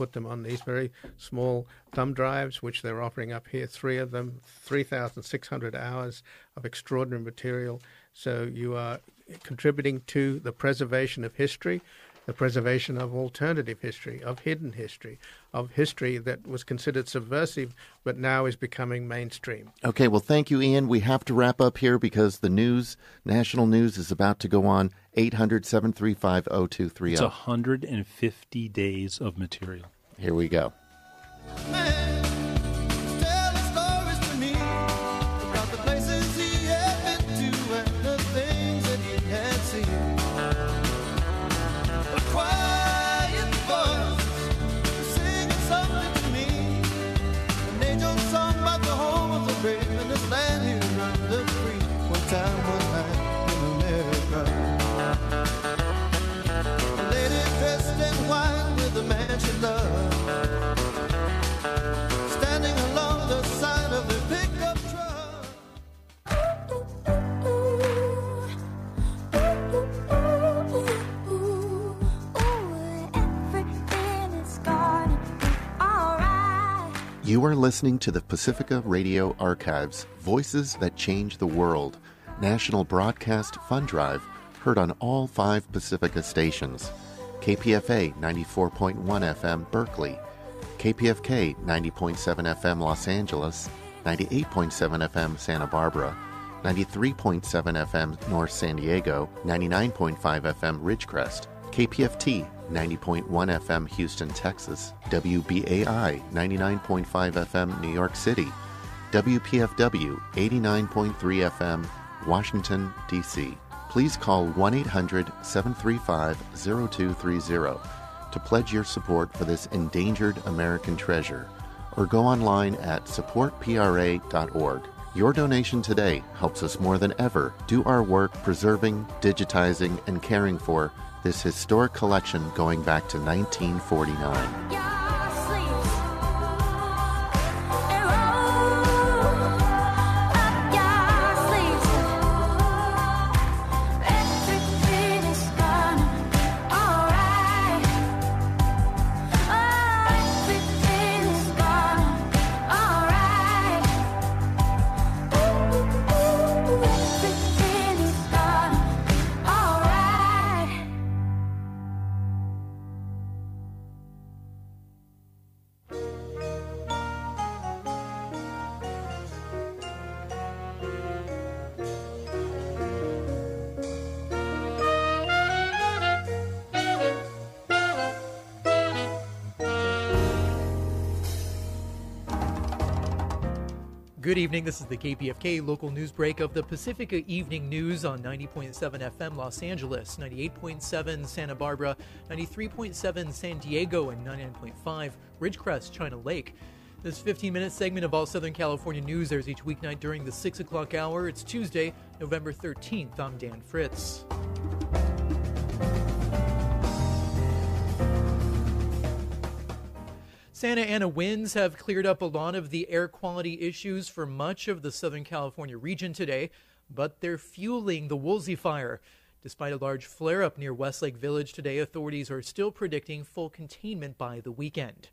put them on these very small thumb drives, which they're offering up here. Three of them, 3,600 hours of extraordinary material. So you are contributing to the preservation of history the preservation of alternative history, of hidden history, of history that was considered subversive but now is becoming mainstream. Okay, well, thank you, Ian. We have to wrap up here because the news, national news, is about to go on. 800 735 0230. It's 150 days of material. Here we go. You are listening to the Pacifica Radio Archives, Voices That Change the World, National Broadcast Fund Drive, heard on all five Pacifica stations. KPFA 94.1 FM Berkeley, KPFK 90.7 FM Los Angeles, 98.7 FM Santa Barbara, 93.7 FM North San Diego, 99.5 FM Ridgecrest, KPFT 90.1 FM Houston, Texas, WBAI 99.5 FM New York City, WPFW 89.3 FM Washington, D.C. Please call 1 800 735 0230 to pledge your support for this endangered American treasure or go online at supportpra.org. Your donation today helps us more than ever do our work preserving, digitizing, and caring for this historic collection going back to 1949. The KPFK local news break of the Pacifica Evening News on 90.7 FM Los Angeles, 98.7 Santa Barbara, 93.7 San Diego, and 99.5 Ridgecrest, China Lake. This 15 minute segment of all Southern California news airs each weeknight during the 6 o'clock hour. It's Tuesday, November 13th. I'm Dan Fritz. Santa Ana winds have cleared up a lot of the air quality issues for much of the Southern California region today, but they're fueling the Woolsey fire. Despite a large flare up near Westlake Village today, authorities are still predicting full containment by the weekend.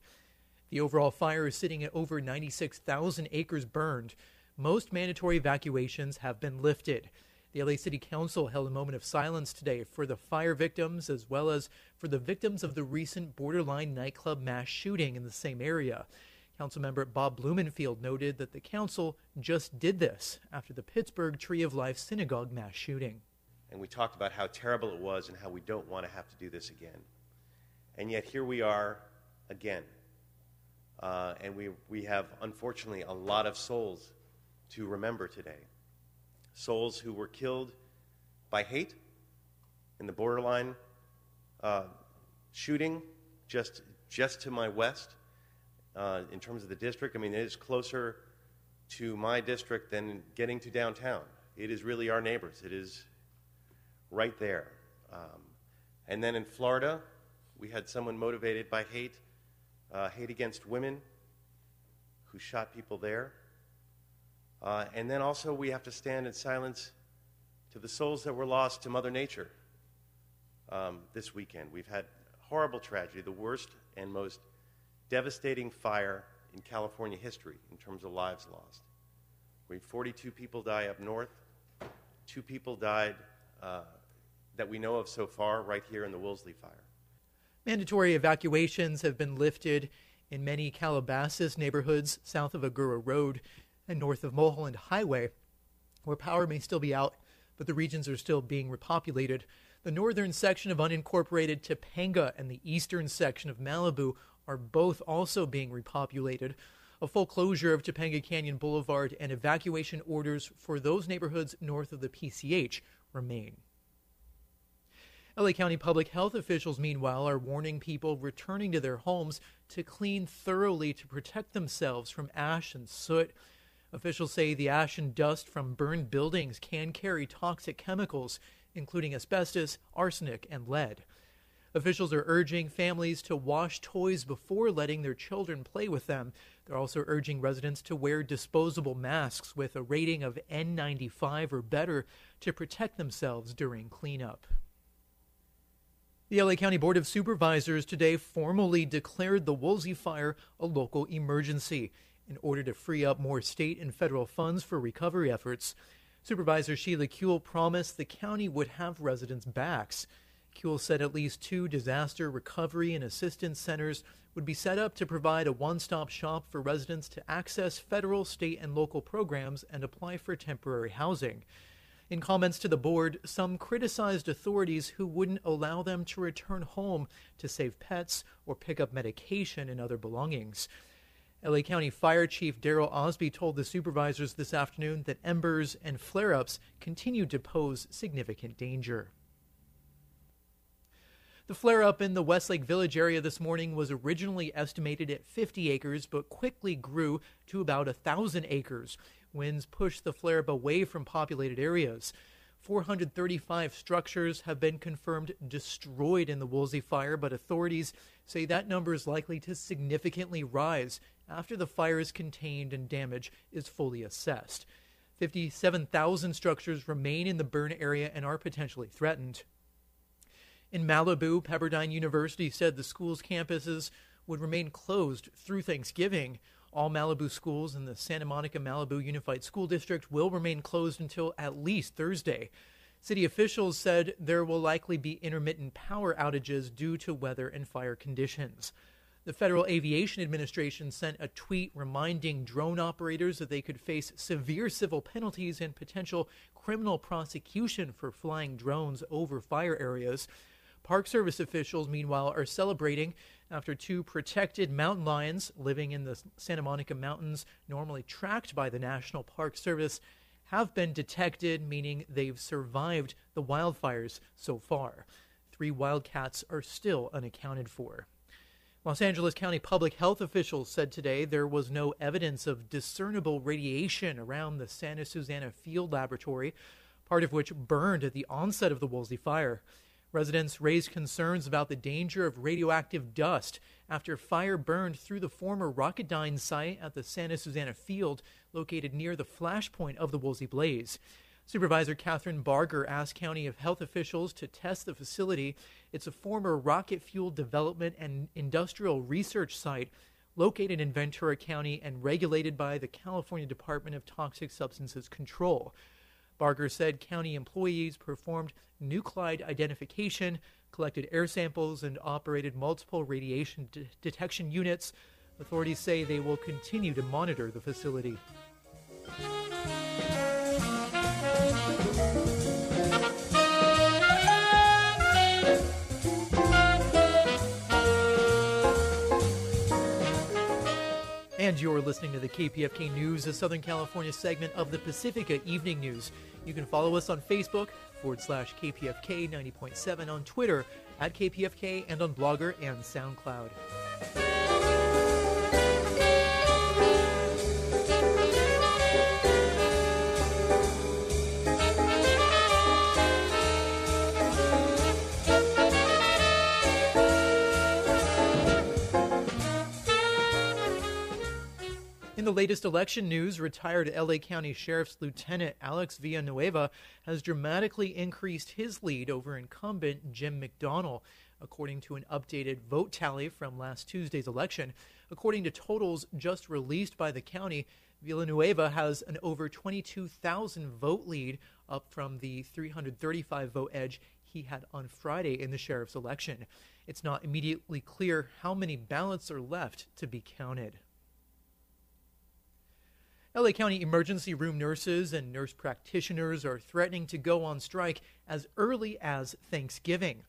The overall fire is sitting at over 96,000 acres burned. Most mandatory evacuations have been lifted. The LA City Council held a moment of silence today for the fire victims as well as for the victims of the recent borderline nightclub mass shooting in the same area. Councilmember Bob Blumenfield noted that the council just did this after the Pittsburgh Tree of Life Synagogue mass shooting. And we talked about how terrible it was and how we don't want to have to do this again. And yet here we are again. Uh, and we, we have, unfortunately, a lot of souls to remember today souls who were killed by hate in the borderline uh, shooting just, just to my west uh, in terms of the district. I mean, it is closer to my district than getting to downtown. It is really our neighbors, it is right there. Um, and then in Florida, we had someone motivated by hate, uh, hate against women, who shot people there. Uh, and then also, we have to stand in silence to the souls that were lost to Mother Nature um, this weekend. We've had horrible tragedy, the worst and most devastating fire in California history in terms of lives lost. We had 42 people die up north. Two people died uh, that we know of so far right here in the Woolsey fire. Mandatory evacuations have been lifted in many Calabasas neighborhoods south of Agoura Road and north of Mulholland Highway, where power may still be out, but the regions are still being repopulated. The northern section of unincorporated Topanga and the eastern section of Malibu are both also being repopulated. A full closure of Topanga Canyon Boulevard and evacuation orders for those neighborhoods north of the PCH remain. LA County public health officials, meanwhile, are warning people returning to their homes to clean thoroughly to protect themselves from ash and soot. Officials say the ash and dust from burned buildings can carry toxic chemicals, including asbestos, arsenic, and lead. Officials are urging families to wash toys before letting their children play with them. They're also urging residents to wear disposable masks with a rating of N95 or better to protect themselves during cleanup. The LA County Board of Supervisors today formally declared the Woolsey fire a local emergency in order to free up more state and federal funds for recovery efforts. Supervisor Sheila Kuehl promised the county would have residents' backs. Kuehl said at least two disaster recovery and assistance centers would be set up to provide a one stop shop for residents to access federal, state, and local programs and apply for temporary housing. In comments to the board, some criticized authorities who wouldn't allow them to return home to save pets or pick up medication and other belongings. LA County Fire Chief Daryl Osby told the supervisors this afternoon that embers and flare ups continued to pose significant danger. The flare up in the Westlake Village area this morning was originally estimated at 50 acres, but quickly grew to about 1,000 acres. Winds pushed the flare up away from populated areas. 435 structures have been confirmed destroyed in the Woolsey fire, but authorities say that number is likely to significantly rise after the fire is contained and damage is fully assessed. 57,000 structures remain in the burn area and are potentially threatened. In Malibu, Pepperdine University said the school's campuses would remain closed through Thanksgiving. All Malibu schools in the Santa Monica Malibu Unified School District will remain closed until at least Thursday. City officials said there will likely be intermittent power outages due to weather and fire conditions. The Federal Aviation Administration sent a tweet reminding drone operators that they could face severe civil penalties and potential criminal prosecution for flying drones over fire areas. Park Service officials, meanwhile, are celebrating after two protected mountain lions living in the Santa Monica Mountains, normally tracked by the National Park Service, have been detected, meaning they've survived the wildfires so far. Three wildcats are still unaccounted for. Los Angeles County public health officials said today there was no evidence of discernible radiation around the Santa Susana Field Laboratory, part of which burned at the onset of the Woolsey fire. Residents raised concerns about the danger of radioactive dust after fire burned through the former Rocketdyne site at the Santa Susana Field, located near the flashpoint of the Woolsey blaze. Supervisor Kathryn Barger asked county of health officials to test the facility. It's a former rocket fuel development and industrial research site located in Ventura County and regulated by the California Department of Toxic Substances Control. Barger said county employees performed nuclide identification, collected air samples, and operated multiple radiation de- detection units. Authorities say they will continue to monitor the facility. And you're listening to the KPFK News, a Southern California segment of the Pacifica Evening News. You can follow us on Facebook, forward slash KPFK 90.7, on Twitter, at KPFK, and on Blogger and SoundCloud. The latest election news, retired LA County Sheriff's Lieutenant Alex Villanueva has dramatically increased his lead over incumbent Jim McDonnell. according to an updated vote tally from last Tuesday's election. According to totals just released by the county, Villanueva has an over 22,000 vote lead, up from the 335 vote edge he had on Friday in the sheriff's election. It's not immediately clear how many ballots are left to be counted. LA County emergency room nurses and nurse practitioners are threatening to go on strike as early as Thanksgiving.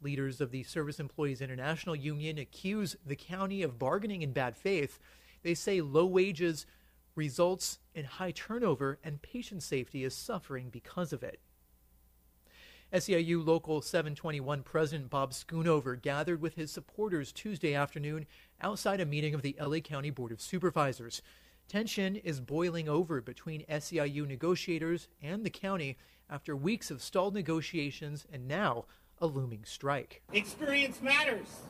Leaders of the Service Employees International Union accuse the county of bargaining in bad faith. They say low wages results in high turnover and patient safety is suffering because of it. SEIU Local 721 President Bob Schoonover gathered with his supporters Tuesday afternoon outside a meeting of the LA County Board of Supervisors. Tension is boiling over between SEIU negotiators and the county after weeks of stalled negotiations and now a looming strike. Experience matters.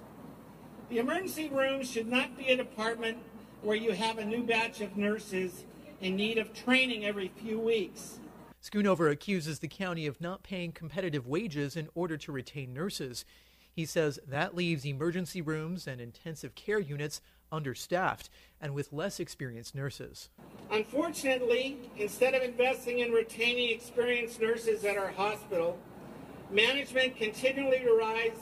The emergency room should not be a department where you have a new batch of nurses in need of training every few weeks. Schoonover accuses the county of not paying competitive wages in order to retain nurses. He says that leaves emergency rooms and intensive care units understaffed and with less experienced nurses. Unfortunately, instead of investing in retaining experienced nurses at our hospital, management continually relies,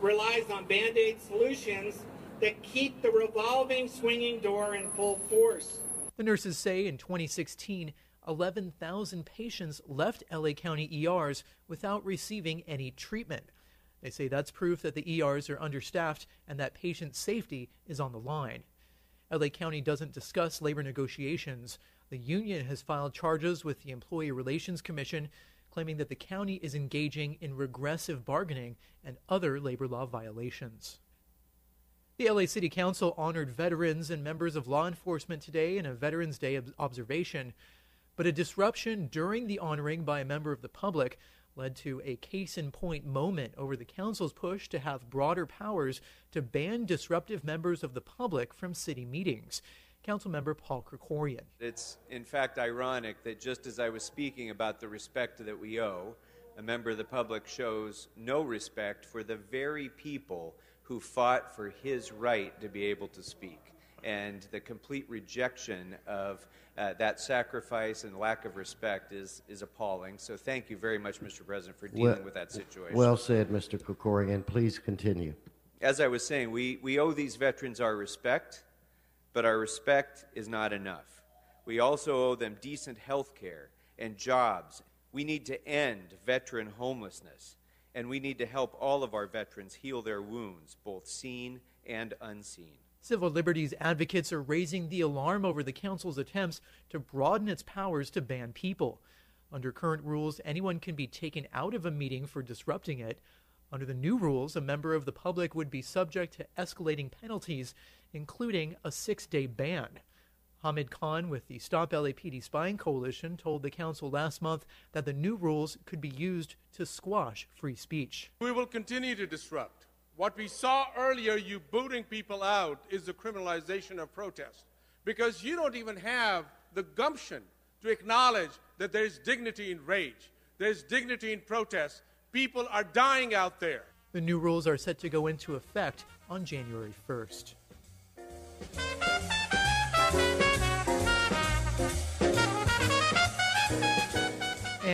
relies on band aid solutions that keep the revolving swinging door in full force. The nurses say in 2016, 11,000 patients left LA County ERs without receiving any treatment. They say that's proof that the ERs are understaffed and that patient safety is on the line. LA County doesn't discuss labor negotiations. The union has filed charges with the Employee Relations Commission, claiming that the county is engaging in regressive bargaining and other labor law violations. The LA City Council honored veterans and members of law enforcement today in a Veterans Day observation, but a disruption during the honoring by a member of the public led to a case in point moment over the council's push to have broader powers to ban disruptive members of the public from city meetings. Councilmember Paul Krikorian. It's in fact ironic that just as I was speaking about the respect that we owe, a member of the public shows no respect for the very people who fought for his right to be able to speak and the complete rejection of uh, that sacrifice and lack of respect is, is appalling. So thank you very much, Mr. President, for dealing well, with that situation. Well said, Mr. Krikorian. Please continue. As I was saying, we, we owe these veterans our respect, but our respect is not enough. We also owe them decent health care and jobs. We need to end veteran homelessness, and we need to help all of our veterans heal their wounds, both seen and unseen. Civil liberties advocates are raising the alarm over the council's attempts to broaden its powers to ban people. Under current rules, anyone can be taken out of a meeting for disrupting it. Under the new rules, a member of the public would be subject to escalating penalties, including a six day ban. Hamid Khan with the Stop LAPD Spying Coalition told the council last month that the new rules could be used to squash free speech. We will continue to disrupt. What we saw earlier, you booting people out, is the criminalization of protest. Because you don't even have the gumption to acknowledge that there's dignity in rage, there's dignity in protest. People are dying out there. The new rules are set to go into effect on January 1st.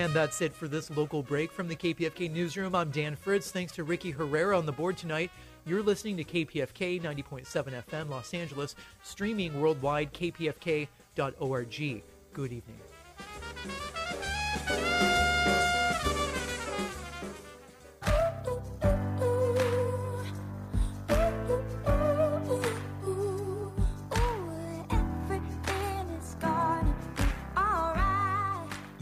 And that's it for this local break from the KPFK newsroom. I'm Dan Fritz. Thanks to Ricky Herrera on the board tonight. You're listening to KPFK 90.7 FM Los Angeles, streaming worldwide, kpfk.org. Good evening.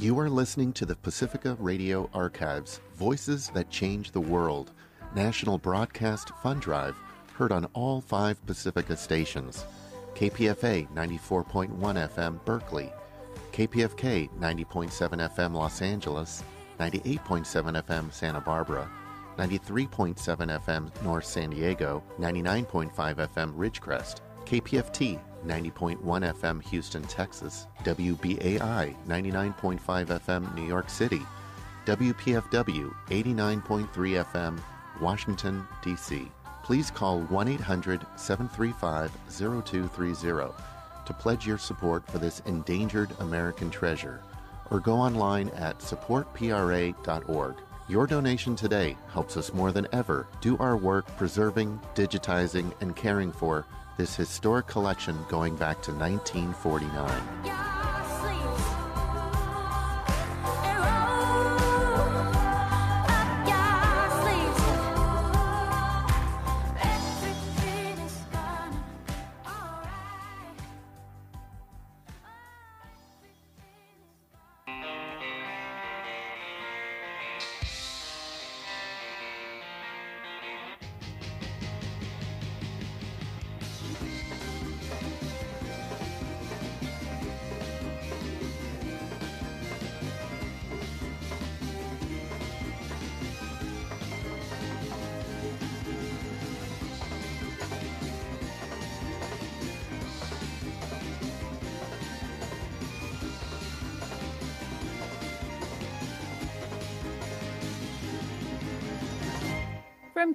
You are listening to the Pacifica Radio Archives, Voices That Change the World, National Broadcast Fund Drive, heard on all five Pacifica stations. KPFA 94.1 FM Berkeley, KPFK 90.7 FM Los Angeles, 98.7 FM Santa Barbara, 93.7 FM North San Diego, 99.5 FM Ridgecrest, KPFT 90.1 FM Houston, Texas, WBAI 99.5 FM New York City, WPFW 89.3 FM Washington, D.C. Please call 1 800 735 0230 to pledge your support for this endangered American treasure or go online at supportpra.org. Your donation today helps us more than ever do our work preserving, digitizing, and caring for this historic collection going back to 1949.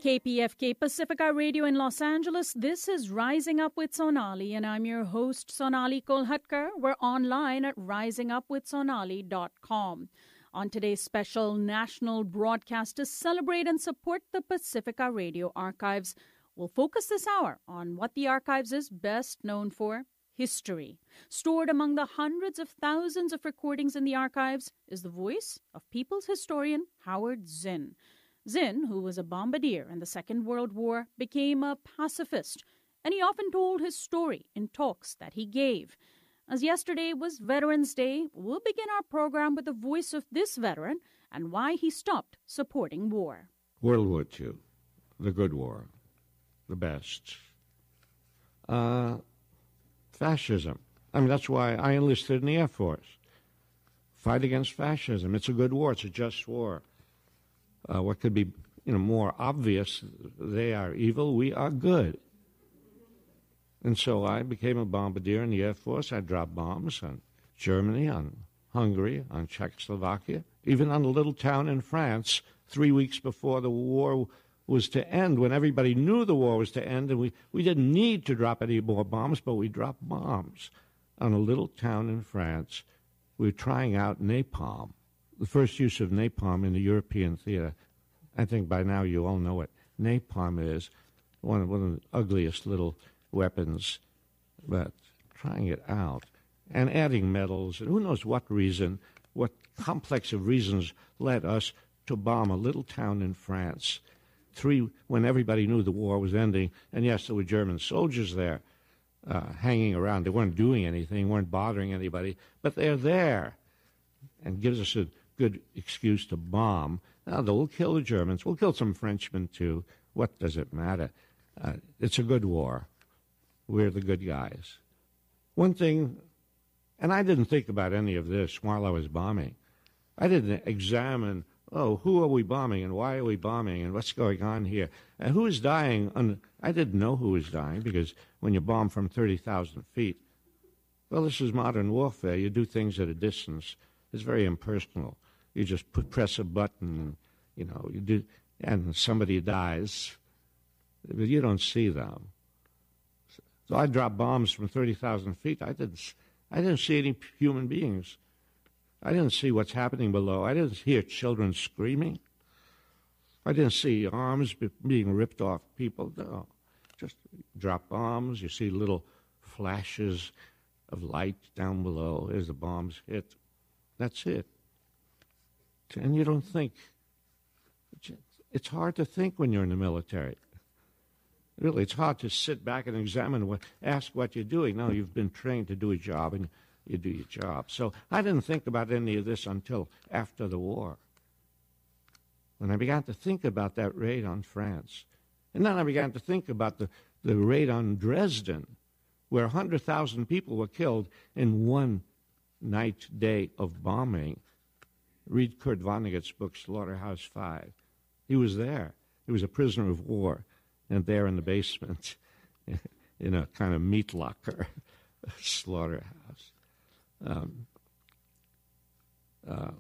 KPFK Pacifica Radio in Los Angeles, this is Rising Up with Sonali, and I'm your host, Sonali Kolhatkar. We're online at risingupwithsonali.com. On today's special national broadcast to celebrate and support the Pacifica Radio Archives, we'll focus this hour on what the archives is best known for history. Stored among the hundreds of thousands of recordings in the archives is the voice of people's historian Howard Zinn. Zinn, who was a bombardier in the Second World War, became a pacifist, and he often told his story in talks that he gave. As yesterday was Veterans Day, we'll begin our program with the voice of this veteran and why he stopped supporting war. World War II, the good war, the best. Uh, fascism. I mean, that's why I enlisted in the Air Force. Fight against fascism. It's a good war. It's a just war. Uh, what could be you know more obvious? They are evil. We are good. And so I became a bombardier in the Air Force. I dropped bombs on Germany, on Hungary, on Czechoslovakia, even on a little town in France three weeks before the war was to end, when everybody knew the war was to end, and we, we didn't need to drop any more bombs, but we dropped bombs on a little town in France. We were trying out napalm the first use of napalm in the European theater. I think by now you all know it. Napalm is one of, one of the ugliest little weapons, but trying it out and adding metals and who knows what reason, what complex of reasons led us to bomb a little town in France. Three, when everybody knew the war was ending, and yes, there were German soldiers there uh, hanging around. They weren't doing anything, weren't bothering anybody, but they're there and gives us a good excuse to bomb. Now, they'll kill the Germans. We'll kill some Frenchmen, too. What does it matter? Uh, it's a good war. We're the good guys. One thing, and I didn't think about any of this while I was bombing. I didn't examine, oh, who are we bombing and why are we bombing and what's going on here and who is dying. On, I didn't know who was dying because when you bomb from 30,000 feet, well, this is modern warfare. You do things at a distance. It's very impersonal. You just put, press a button, you know, you do, and somebody dies, but you don't see them. So I dropped bombs from 30,000 feet. I didn't, I didn't see any human beings. I didn't see what's happening below. I didn't hear children screaming. I didn't see arms being ripped off people. No. Just drop bombs. You see little flashes of light down below as the bombs hit. That's it and you don't think. It's hard to think when you're in the military. Really, it's hard to sit back and examine what, ask what you're doing. No, you've been trained to do a job, and you do your job. So I didn't think about any of this until after the war. When I began to think about that raid on France, and then I began to think about the, the raid on Dresden, where 100,000 people were killed in one night day of bombing. Read Kurt Vonnegut's book, Slaughterhouse Five. He was there. He was a prisoner of war, and there in the basement, in a kind of meat locker, slaughterhouse. Um, uh,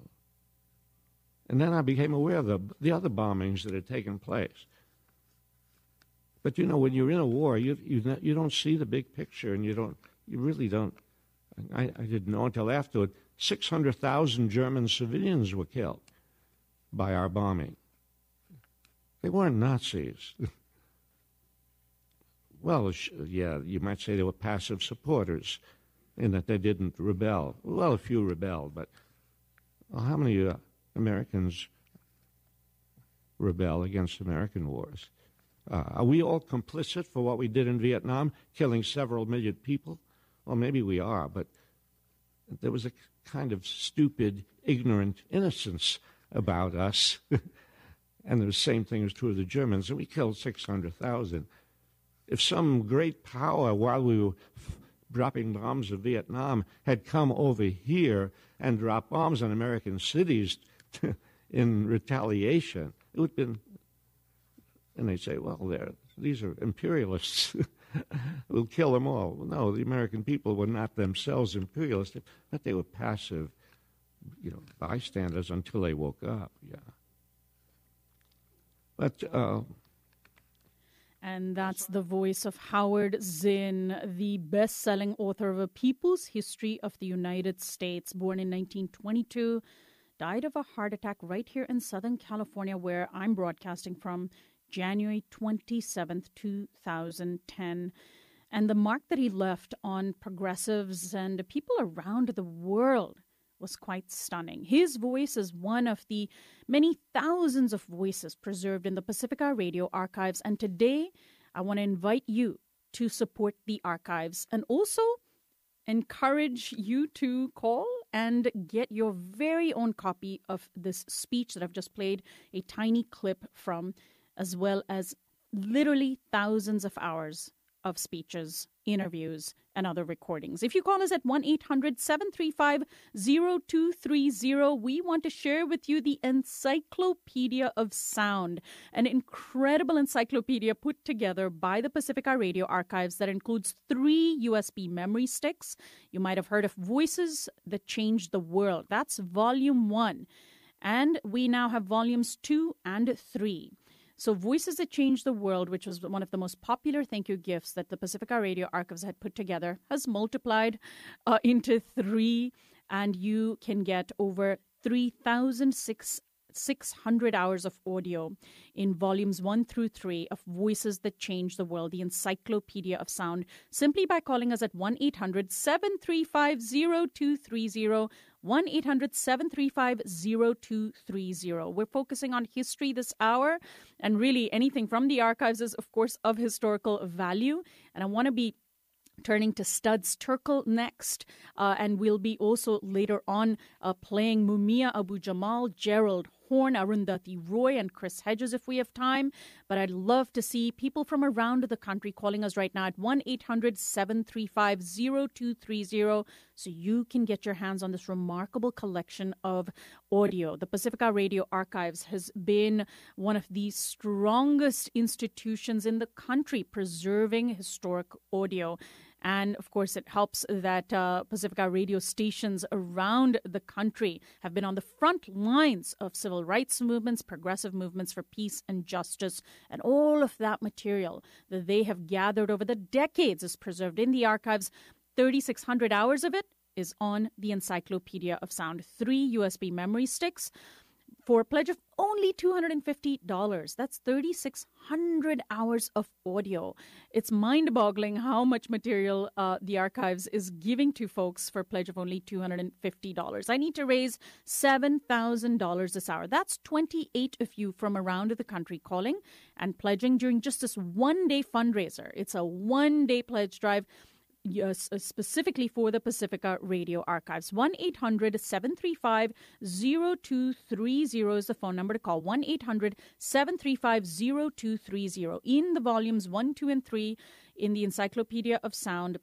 and then I became aware of the, the other bombings that had taken place. But you know, when you're in a war, you you you don't see the big picture, and you don't you really don't. I, I didn't know until afterward. Six hundred thousand German civilians were killed by our bombing. They weren't Nazis. well, yeah, you might say they were passive supporters in that they didn't rebel. Well, a few rebelled, but well, how many uh, Americans rebel against American wars? Uh, are we all complicit for what we did in Vietnam, killing several million people? Well, maybe we are, but there was a kind of stupid, ignorant innocence about us. and the same thing is true of the Germans, and we killed 600,000. If some great power, while we were dropping bombs in Vietnam, had come over here and dropped bombs on American cities in retaliation, it would have been. And they say, well, these are imperialists. we'll kill them all. No, the American people were not themselves imperialists, but they were passive you know, bystanders until they woke up. Yeah. But. Uh, and that's the voice of Howard Zinn, the best selling author of A People's History of the United States, born in 1922, died of a heart attack right here in Southern California, where I'm broadcasting from, January 27th, 2010. And the mark that he left on progressives and people around the world was quite stunning. His voice is one of the many thousands of voices preserved in the Pacifica Radio archives. And today, I want to invite you to support the archives and also encourage you to call and get your very own copy of this speech that I've just played a tiny clip from, as well as literally thousands of hours of speeches, interviews, and other recordings. If you call us at 1 800 735 0230, we want to share with you the Encyclopedia of Sound, an incredible encyclopedia put together by the Pacifica Radio Archives that includes three USB memory sticks. You might have heard of Voices That Changed the World. That's volume one. And we now have volumes two and three. So, Voices That Change the World, which was one of the most popular thank you gifts that the Pacifica Radio Archives had put together, has multiplied uh, into three, and you can get over 3,006 600 hours of audio in volumes 1 through 3 of Voices That Change the World, the Encyclopedia of Sound, simply by calling us at 1 800 735 0230. 1 800 735 0230. We're focusing on history this hour, and really anything from the archives is, of course, of historical value. And I want to be turning to Studs Terkel next. Uh, and we'll be also later on uh, playing Mumia Abu Jamal, Gerald Horne, Arundhati Roy, and Chris Hedges if we have time. But I'd love to see people from around the country calling us right now at 1 800 735 0230 so you can get your hands on this remarkable collection of audio. The Pacifica Radio Archives has been one of the strongest institutions in the country preserving historic audio. And of course, it helps that uh, Pacifica radio stations around the country have been on the front lines of civil rights movements, progressive movements for peace and justice, and all of that material that they have gathered over the decades is preserved in the archives. 3,600 hours of it is on the Encyclopedia of Sound. Three USB memory sticks, for a pledge of only $250. That's 3,600 hours of audio. It's mind boggling how much material uh, the archives is giving to folks for a pledge of only $250. I need to raise $7,000 this hour. That's 28 of you from around the country calling and pledging during just this one day fundraiser. It's a one day pledge drive yes, uh, specifically for the Pacifica Radio Archives. 1 800 735 0230 is the phone number to call. 1 800 735 0230. In the volumes 1, 2, and 3 in the Encyclopedia of Sound,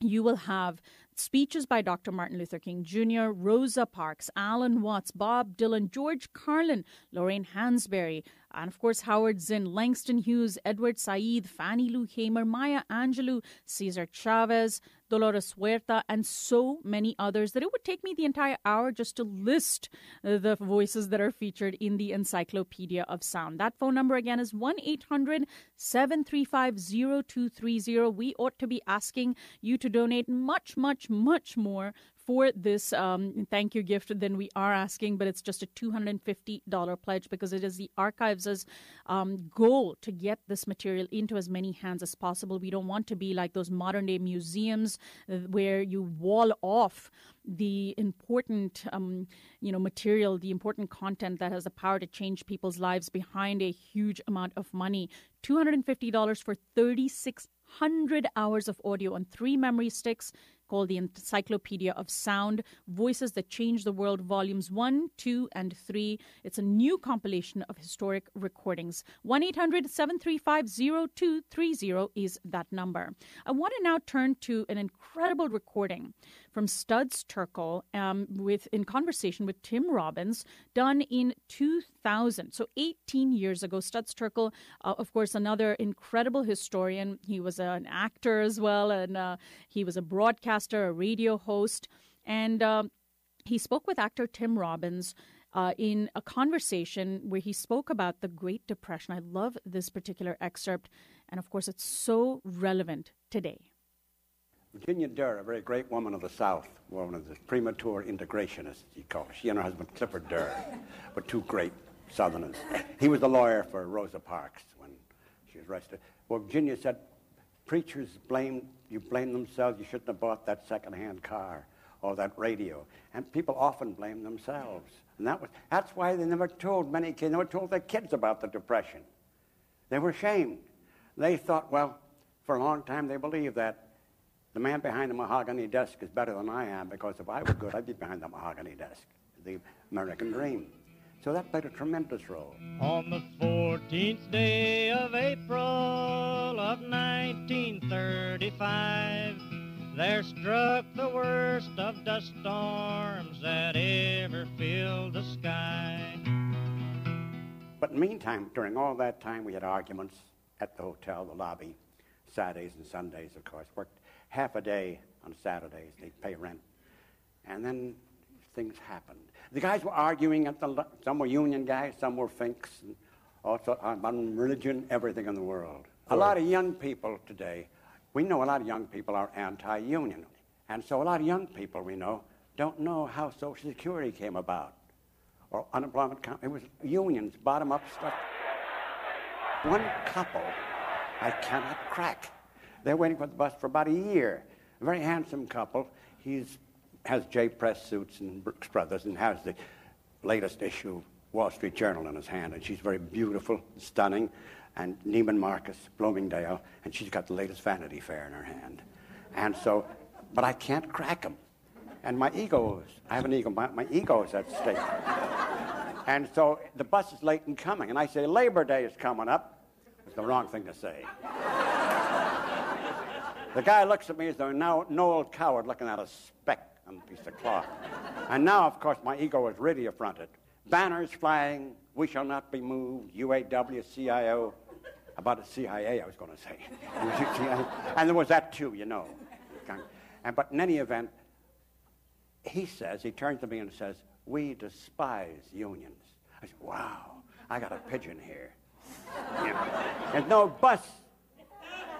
you will have speeches by Dr. Martin Luther King Jr., Rosa Parks, Alan Watts, Bob Dylan, George Carlin, Lorraine Hansberry, And of course, Howard Zinn, Langston Hughes, Edward Said, Fannie Lou Hamer, Maya Angelou, Cesar Chavez, Dolores Huerta, and so many others that it would take me the entire hour just to list the voices that are featured in the Encyclopedia of Sound. That phone number again is 1 800 735 0230. We ought to be asking you to donate much, much, much more for this um, thank you gift than we are asking, but it's just a $250 pledge because it is the archives' um, goal to get this material into as many hands as possible. We don't want to be like those modern day museums uh, where you wall off the important um, you know material the important content that has the power to change people's lives behind a huge amount of money $250 for 3600 hours of audio on three memory sticks called the Encyclopedia of Sound Voices That Change the World, Volumes 1, 2, and 3. It's a new compilation of historic recordings. 1 800 735 0230 is that number. I want to now turn to an incredible recording from Studs Terkel um, with in conversation with Tim Robbins, done in 2000, so 18 years ago. Studs Terkel, uh, of course, another incredible historian. He was an actor as well, and uh, he was a broadcaster, a radio host, and uh, he spoke with actor Tim Robbins. Uh, in a conversation where he spoke about the Great Depression. I love this particular excerpt, and of course, it's so relevant today. Virginia Durr, a very great woman of the South, one of the premature integrationists, you called her. She and her husband Clifford Durr were two great Southerners. He was the lawyer for Rosa Parks when she was arrested. Well, Virginia said, preachers blame, you blame themselves, you shouldn't have bought that second-hand car or that radio. And people often blame themselves. And that was, that's why they never told many kids, they never told their kids about the Depression. They were ashamed. They thought, well, for a long time they believed that the man behind the mahogany desk is better than I am because if I were good, I'd be behind the mahogany desk. The American dream. So that played a tremendous role. On the 14th day of April of 1935, there struck the worst of dust storms that ever filled the sky. But meantime, during all that time, we had arguments at the hotel, the lobby, Saturdays and Sundays, of course. Worked half a day on Saturdays. They'd pay rent. And then things happened. The guys were arguing at the, some were union guys, some were finks, and also uh, on religion, everything in the world. A lot of young people today, we know a lot of young people are anti-union. And so a lot of young people we know don't know how Social Security came about or unemployment. It was unions, bottom-up stuff. One couple I cannot crack. They're waiting for the bus for about a year. A very handsome couple. He's has J Press suits and Brooks Brothers and has the latest issue of Wall Street Journal in his hand. And she's very beautiful, stunning. And Neiman Marcus, Bloomingdale, and she's got the latest Vanity Fair in her hand. And so, but I can't crack them. And my ego is, I have an ego, my, my ego is at stake. and so the bus is late in coming. And I say, Labor Day is coming up. It's the wrong thing to say. The guy looks at me as though no, no old coward looking at a speck on a piece of cloth. And now, of course, my ego is really affronted. Banners flying, we shall not be moved, UAW, CIO. About the CIA, I was going to say. and there was that too, you know. And, but in any event, he says, he turns to me and says, we despise unions. I said, wow, I got a pigeon here. There's no bus.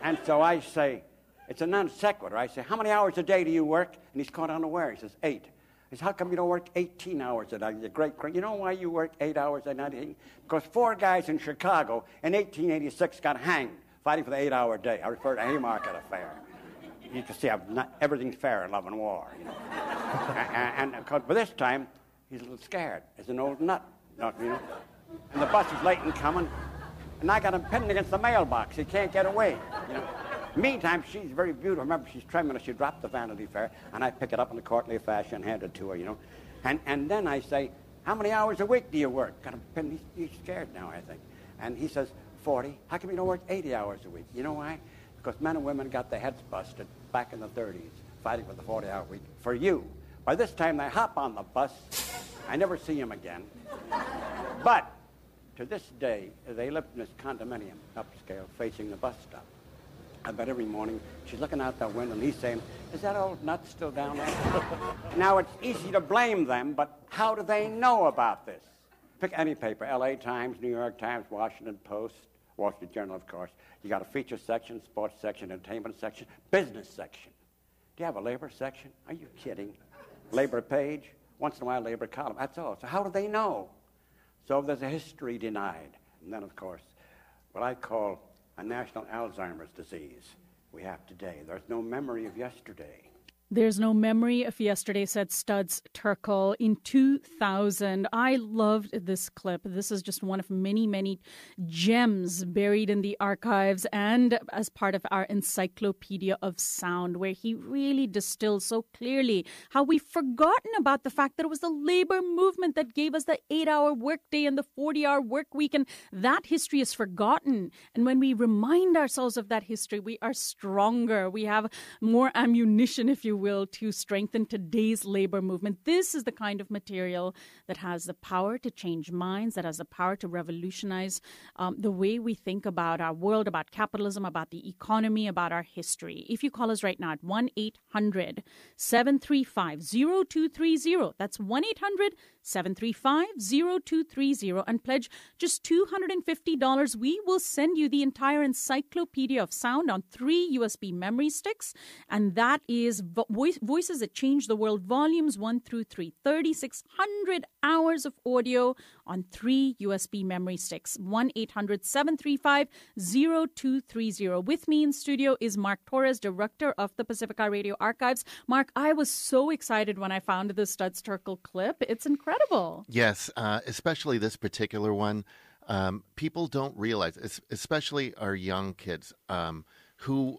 And so I say, it's a non sequitur. I say, How many hours a day do you work? And he's caught unaware. He says, Eight. I says, How come you don't work 18 hours a day? You're great. You know why you work eight hours a night? Because four guys in Chicago in 1886 got hanged fighting for the eight hour day. I refer to Haymarket affair. You can see not, everything's fair in love and war. You know? and, and, and by this time, he's a little scared. He's an old nut. You know? And the bus is late in coming, and I got him pinned against the mailbox. He can't get away. You know? Meantime, she's very beautiful. Remember, she's tremulous. She dropped the Vanity Fair, and I pick it up in a courtly fashion and hand it to her, you know. And, and then I say, how many hours a week do you work? Got him, he's, he's scared now, I think. And he says, 40. How come you don't work 80 hours a week? You know why? Because men and women got their heads busted back in the 30s, fighting for the 40-hour week. For you. By this time, they hop on the bus. I never see them again. But To this day, they lived in this condominium upscale facing the bus stop. I bet every morning she's looking out that window and he's saying, is that old nut still down there? now, it's easy to blame them, but how do they know about this? Pick any paper, LA Times, New York Times, Washington Post, Wall Street Journal, of course. You got a feature section, sports section, entertainment section, business section. Do you have a labor section? Are you kidding? Labor page, once in a while, labor column. That's all. So, how do they know? So, there's a history denied. And then, of course, what I call a national Alzheimer's disease we have today. There's no memory of yesterday. There's no memory of yesterday, said Studs Terkel in 2000. I loved this clip. This is just one of many, many gems buried in the archives and as part of our Encyclopedia of Sound, where he really distills so clearly how we've forgotten about the fact that it was the labor movement that gave us the eight hour workday and the 40 hour work week. And that history is forgotten. And when we remind ourselves of that history, we are stronger. We have more ammunition, if you will, to strengthen today's labor movement. This is the kind of material that has the power to change minds, that has the power to revolutionize um, the way we think about our world, about capitalism, about the economy, about our history. If you call us right now at 1 800 735 0230, that's 1 800 735 0230, and pledge just $250, we will send you the entire Encyclopedia of Sound on three USB memory sticks, and that is Voice, Voices That Change the World, volumes 1 through 3. 3,600 hours of audio on three USB memory sticks. 1 800 735 0230. With me in studio is Mark Torres, director of the Pacifica Radio Archives. Mark, I was so excited when I found the Studs Terkel clip. It's incredible. Yes, uh, especially this particular one. Um, people don't realize, especially our young kids, um, who,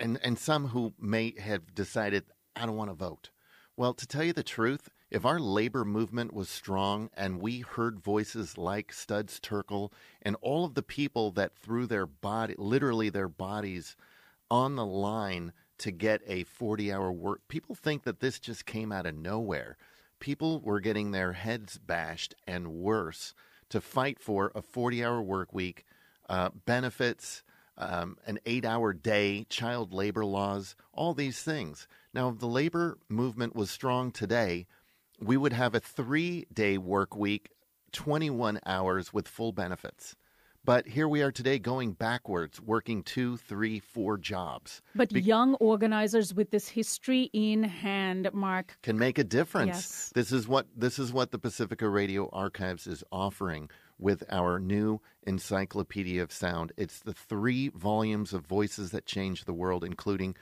and and some who may have decided, I don't want to vote. Well, to tell you the truth, if our labor movement was strong and we heard voices like Studs Terkel and all of the people that threw their body, literally their bodies, on the line to get a 40 hour work, people think that this just came out of nowhere. People were getting their heads bashed and worse to fight for a 40 hour work week, uh, benefits, um, an eight hour day, child labor laws, all these things. Now, if the labor movement was strong today, we would have a three day work week, 21 hours with full benefits. But here we are today going backwards, working two, three, four jobs. But Be- young organizers with this history in hand, Mark, can make a difference. Yes. This is what this is what the Pacifica Radio Archives is offering with our new Encyclopedia of Sound. It's the three volumes of voices that change the world, including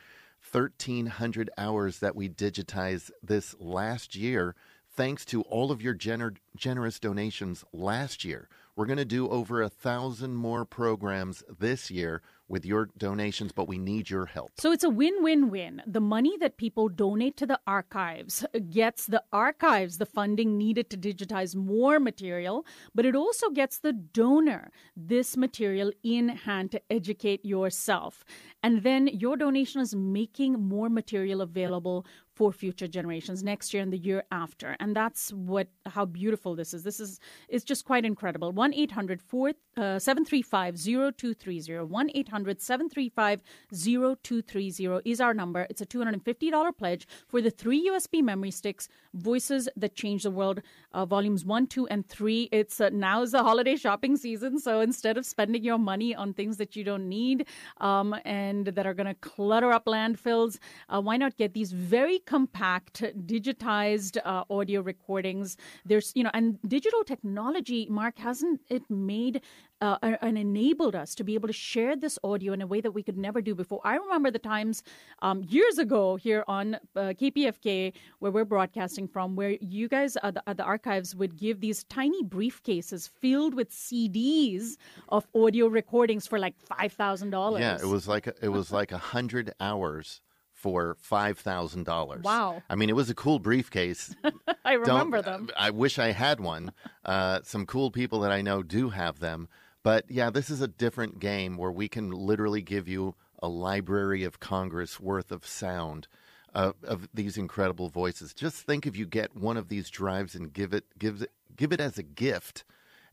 1,300 hours that we digitized this last year, thanks to all of your gener- generous donations last year. We're going to do over a thousand more programs this year with your donations, but we need your help. So it's a win win win. The money that people donate to the archives gets the archives the funding needed to digitize more material, but it also gets the donor this material in hand to educate yourself. And then your donation is making more material available for future generations next year and the year after. And that's what how beautiful this is. This is it's just quite incredible. 1 800 735 0230. 1 800 735 0230 is our number. It's a $250 pledge for the three USB memory sticks, Voices That Change the World, uh, volumes 1, 2, and 3. It's uh, now is the holiday shopping season. So instead of spending your money on things that you don't need um, and that are going to clutter up landfills, uh, why not get these very compact, digitized uh, audio recordings. There's, you know, and digital technology, Mark, hasn't it made uh, and enabled us to be able to share this audio in a way that we could never do before. I remember the times um, years ago here on uh, KPFK, where we're broadcasting from, where you guys at the, at the, archives would give these tiny briefcases filled with CDs of audio recordings for like five thousand dollars. Yeah, it was like a, it was like a hundred hours for five thousand dollars. Wow! I mean, it was a cool briefcase. I remember Don't, them. I wish I had one. Uh, some cool people that I know do have them. But yeah, this is a different game where we can literally give you a Library of Congress worth of sound uh, of these incredible voices. Just think if you get one of these drives and give it give it give it as a gift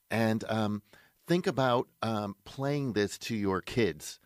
And um, think about um, playing this to your kids,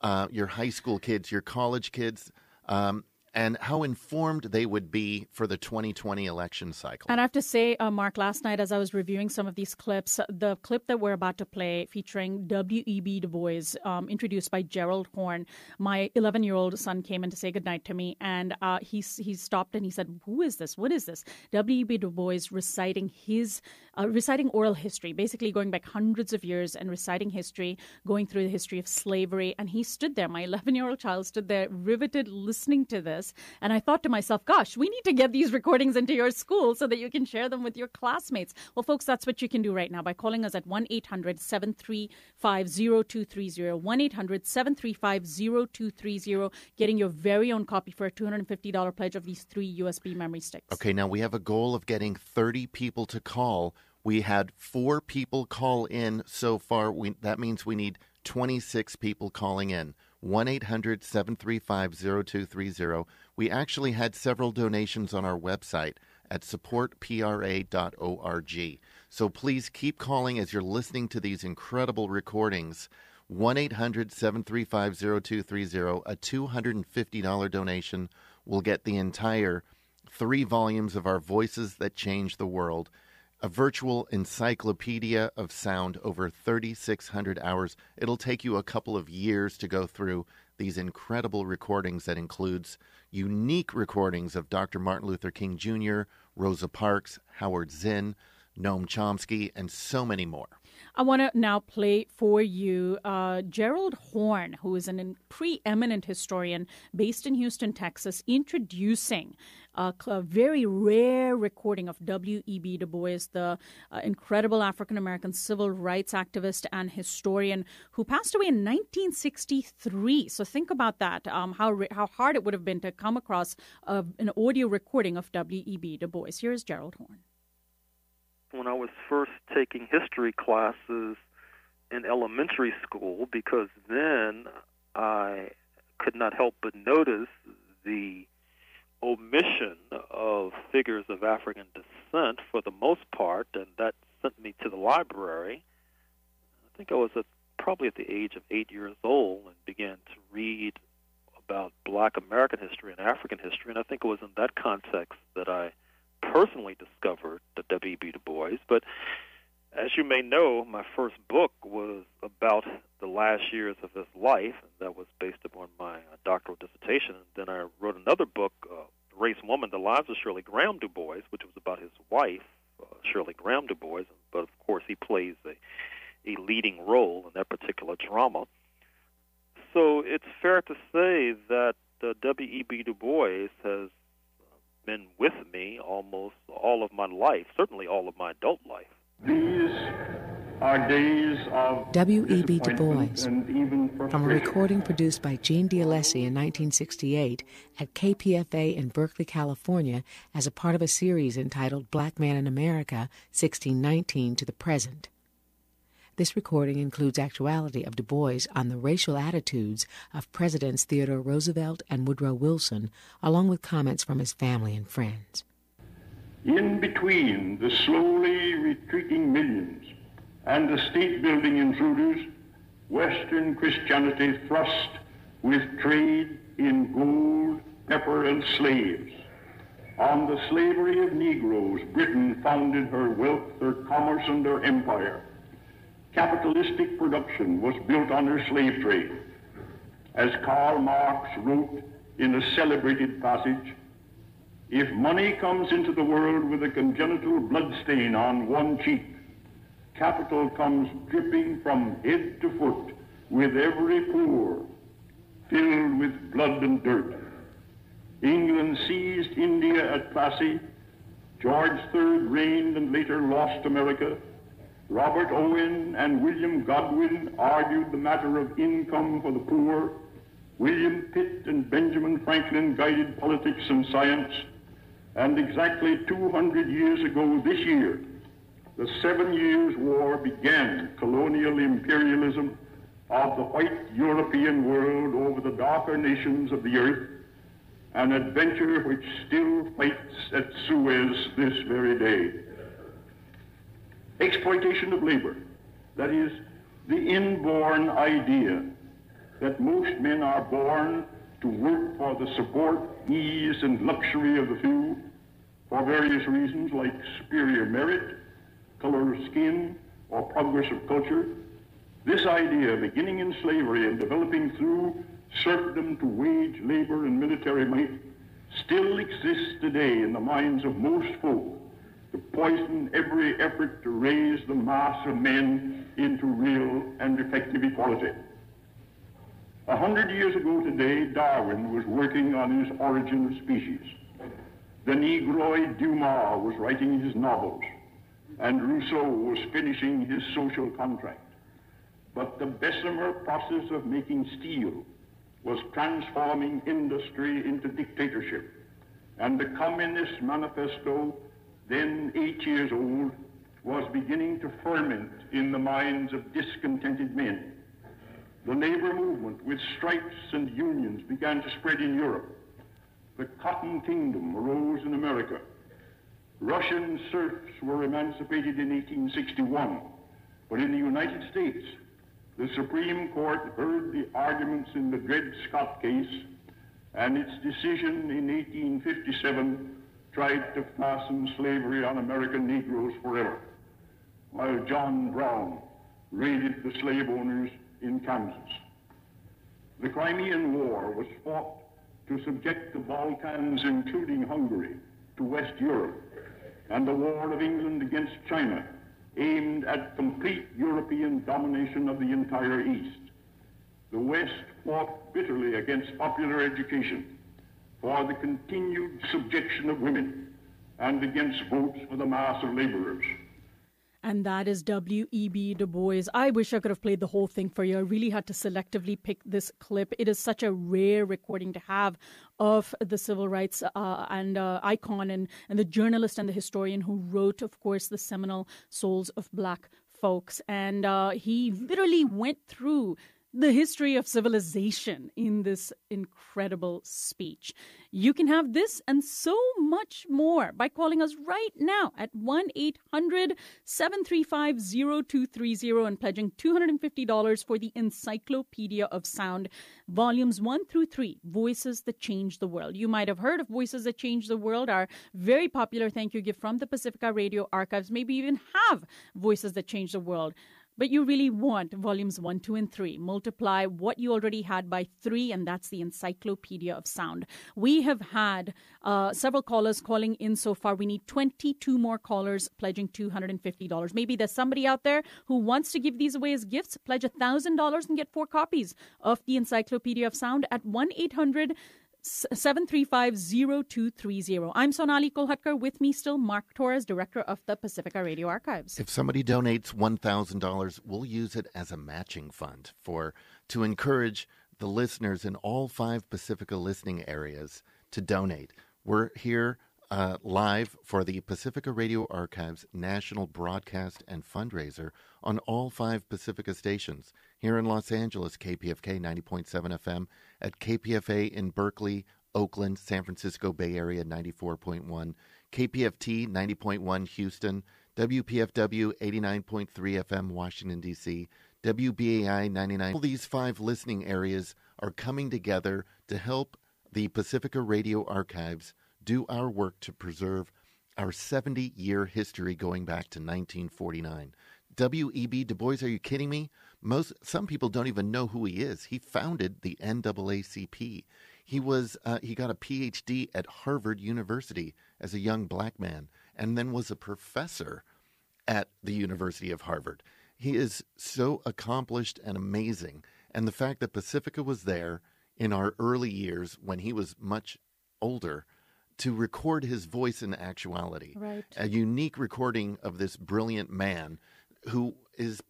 uh, your high school kids, your college kids. Um, and how informed they would be for the 2020 election cycle. And I have to say, uh, Mark, last night as I was reviewing some of these clips, the clip that we're about to play featuring W.E.B. Du Bois, um, introduced by Gerald Horne, my 11 year old son came in to say goodnight to me, and uh, he, he stopped and he said, Who is this? What is this? W.E.B. Du Bois reciting his, uh, reciting oral history, basically going back hundreds of years and reciting history, going through the history of slavery. And he stood there, my 11 year old child stood there, riveted, listening to this this. And I thought to myself, gosh, we need to get these recordings into your school so that you can share them with your classmates. Well, folks, that's what you can do right now by calling us at 1 800 735 0230. 1 800 735 0230, getting your very own copy for a $250 pledge of these three USB memory sticks. Okay, now we have a goal of getting 30 people to call. We had four people call in so far. We, that means we need 26 people calling in. 1 800 735 0230. We actually had several donations on our website at supportpra.org. So please keep calling as you're listening to these incredible recordings. 1 800 735 0230. A $250 donation will get the entire three volumes of our Voices That Change the World a virtual encyclopedia of sound over 3,600 hours. It'll take you a couple of years to go through these incredible recordings that includes unique recordings of Dr. Martin Luther King Jr., Rosa Parks, Howard Zinn, Noam Chomsky, and so many more. I want to now play for you uh, Gerald Horne, who is an preeminent historian based in Houston, Texas, introducing a, a very rare recording of W.E.B. Du Bois, the uh, incredible African American civil rights activist and historian who passed away in 1963. So think about that, um, how, how hard it would have been to come across uh, an audio recording of W.E.B. Du Bois. Here's Gerald Horne I was first taking history classes in elementary school because then I could not help but notice the omission of figures of African descent for the most part, and that sent me to the library. I think I was at, probably at the age of eight years old and began to read about black American history and African history, and I think it was in that context that I personally discovered the W.E.B. Du Bois. But as you may know, my first book was about the last years of his life, and that was based upon my doctoral dissertation. And then I wrote another book, uh, Race Woman, The Lives of Shirley Graham Du Bois, which was about his wife, uh, Shirley Graham Du Bois. But of course, he plays a, a leading role in that particular drama. So it's fair to say that uh, W.E.B. Du Bois has been with me almost all of my life, certainly all of my adult life. These are days of W.E.B. Du Bois, from a recording produced by Gene Dialessi in 1968 at KPFA in Berkeley, California, as a part of a series entitled Black Man in America, 1619 to the Present. This recording includes actuality of Du Bois on the racial attitudes of Presidents Theodore Roosevelt and Woodrow Wilson, along with comments from his family and friends. In between the slowly retreating millions and the state building intruders, Western Christianity thrust with trade in gold, pepper, and slaves. On the slavery of Negroes, Britain founded her wealth, her commerce, and her empire capitalistic production was built on her slave trade. As Karl Marx wrote in a celebrated passage, if money comes into the world with a congenital blood stain on one cheek, capital comes dripping from head to foot with every pore filled with blood and dirt. England seized India at Plassey. George III reigned and later lost America. Robert Owen and William Godwin argued the matter of income for the poor. William Pitt and Benjamin Franklin guided politics and science. And exactly 200 years ago this year, the Seven Years' War began colonial imperialism of the white European world over the darker nations of the earth, an adventure which still fights at Suez this very day. Exploitation of labor, that is, the inborn idea that most men are born to work for the support, ease, and luxury of the few for various reasons like superior merit, color of skin, or progress of culture. This idea, beginning in slavery and developing through serfdom to wage labor and military might, still exists today in the minds of most folk poison every effort to raise the mass of men into real and effective equality. A hundred years ago today, Darwin was working on his Origin of Species. The Negroid Dumas was writing his novels, and Rousseau was finishing his social contract. But the Bessemer process of making steel was transforming industry into dictatorship, and the Communist Manifesto, then eight years old, was beginning to ferment in the minds of discontented men. The labor movement with strikes and unions began to spread in Europe. The Cotton Kingdom arose in America. Russian serfs were emancipated in 1861, but in the United States, the Supreme Court heard the arguments in the Dred Scott case, and its decision in 1857 tried to fasten slavery on American Negroes forever, while John Brown raided the slave owners in Kansas. The Crimean War was fought to subject the Balkans, including Hungary, to West Europe, and the war of England against China, aimed at complete European domination of the entire East. The West fought bitterly against popular education for the continued subjection of women and against votes for the mass of laborers. And that is W.E.B. Du Bois. I wish I could have played the whole thing for you. I really had to selectively pick this clip. It is such a rare recording to have of the civil rights uh, and uh, icon and, and the journalist and the historian who wrote, of course, the seminal Souls of Black Folks. And uh, he literally went through the history of civilization in this incredible speech. You can have this and so much more by calling us right now at 1 800 735 0230 and pledging $250 for the Encyclopedia of Sound, volumes 1 through 3 Voices That Change the World. You might have heard of Voices That Change the World, our very popular thank you gift from the Pacifica Radio Archives. Maybe even have Voices That Change the World but you really want volumes one, two, and three. Multiply what you already had by three, and that's the Encyclopedia of Sound. We have had uh, several callers calling in so far. We need 22 more callers pledging $250. Maybe there's somebody out there who wants to give these away as gifts. Pledge $1,000 and get four copies of the Encyclopedia of Sound at 1 800 735-0230. I'm Sonali Kolhatkar. With me still, Mark Torres, Director of the Pacifica Radio Archives. If somebody donates $1,000, we'll use it as a matching fund for to encourage the listeners in all five Pacifica listening areas to donate. We're here uh, live for the Pacifica Radio Archives National Broadcast and Fundraiser on all five Pacifica stations. Here in Los Angeles, KPFK 90.7 FM, at KPFA in Berkeley, Oakland, San Francisco Bay Area 94.1, KPFT 90.1 Houston, WPFW 89.3 FM Washington, D.C., WBAI 99. All these five listening areas are coming together to help the Pacifica Radio Archives do our work to preserve our 70 year history going back to 1949. W.E.B. Du Bois, are you kidding me? Most some people don't even know who he is. He founded the NAACP. He was uh, he got a PhD at Harvard University as a young black man, and then was a professor at the University of Harvard. He is so accomplished and amazing, and the fact that Pacifica was there in our early years when he was much older to record his voice in actuality. Right. A unique recording of this brilliant man who is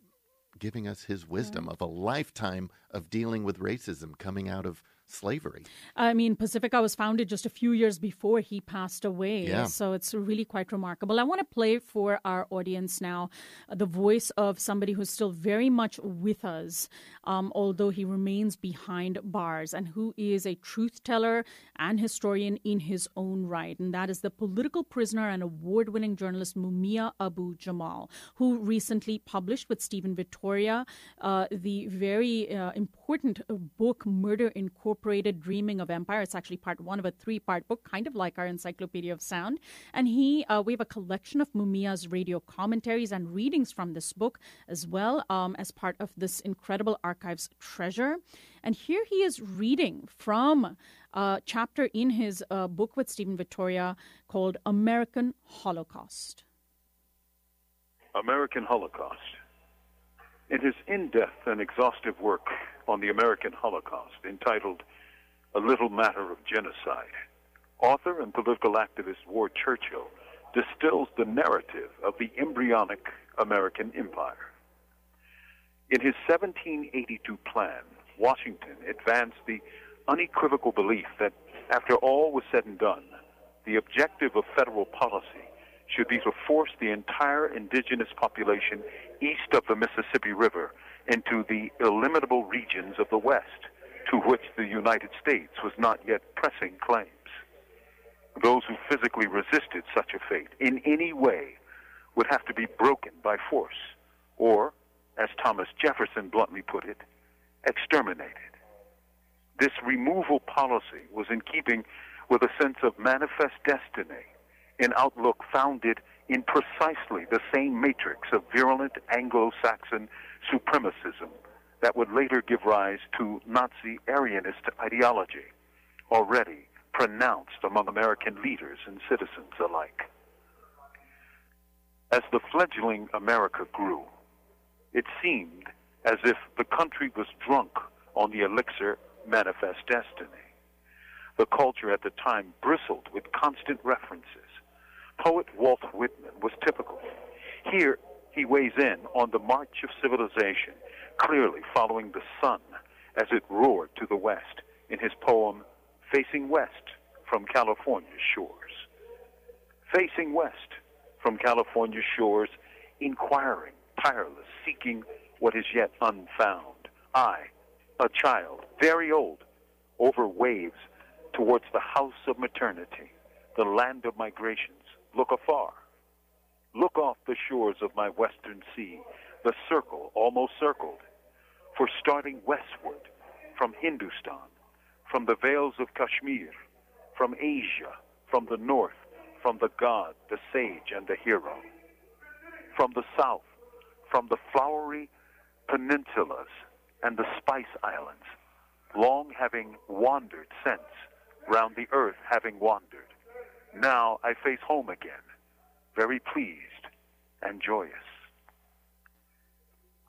giving us his wisdom of a lifetime of dealing with racism coming out of slavery. I mean, Pacifica was founded just a few years before he passed away. Yeah. So it's really quite remarkable. I want to play for our audience now uh, the voice of somebody who's still very much with us, um, although he remains behind bars, and who is a truth teller and historian in his own right. And that is the political prisoner and award winning journalist Mumia Abu Jamal, who recently published with Stephen Vittoria uh, the very uh, important book, Murder Incorporated Dreaming of Empire. It's actually part one of a three part book, kind of like our Encyclopedia of Sound. And he, uh, we have a collection of Mumia's radio commentaries and readings from this book as well um, as part of this incredible archives treasure. And here he is reading from a chapter in his uh, book with Stephen Vittoria called American Holocaust. American Holocaust. In his in depth and exhaustive work on the American Holocaust, entitled A Little Matter of Genocide, author and political activist Ward Churchill distills the narrative of the embryonic American empire. In his 1782 plan, Washington advanced the unequivocal belief that after all was said and done, the objective of federal policy should be to force the entire indigenous population east of the Mississippi River into the illimitable regions of the West, to which the United States was not yet pressing claims. Those who physically resisted such a fate in any way would have to be broken by force, or, as Thomas Jefferson bluntly put it, exterminated. This removal policy was in keeping with a sense of manifest destiny, an outlook founded in precisely the same matrix of virulent Anglo Saxon supremacism that would later give rise to Nazi Aryanist ideology, already pronounced among American leaders and citizens alike. As the fledgling America grew, it seemed as if the country was drunk on the elixir manifest destiny. The culture at the time bristled with constant references. Poet Walt Whitman was typical. Here, he weighs in on the march of civilization, clearly following the sun as it roared to the west in his poem Facing West from California's Shores. Facing west from California's shores, inquiring, tireless, seeking what is yet unfound. I, a child, very old, over waves towards the house of maternity, the land of migrations, look afar. Look off the shores of my western sea, the circle almost circled. For starting westward from Hindustan, from the vales of Kashmir, from Asia, from the north, from the god, the sage, and the hero. From the south, from the flowery peninsulas and the spice islands, long having wandered since, round the earth having wandered. Now I face home again, very pleased and joyous.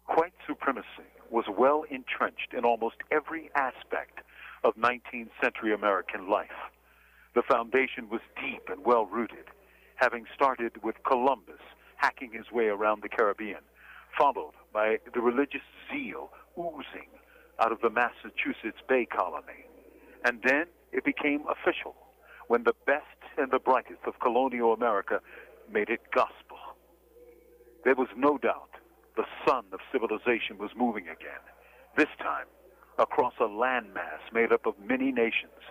White supremacy was well entrenched in almost every aspect of 19th century American life. The foundation was deep and well rooted, having started with Columbus hacking his way around the Caribbean, followed by the religious zeal oozing out of the Massachusetts Bay Colony. And then it became official when the best and the brightest of colonial America made it gospel. There was no doubt the sun of civilization was moving again, this time across a landmass made up of many nations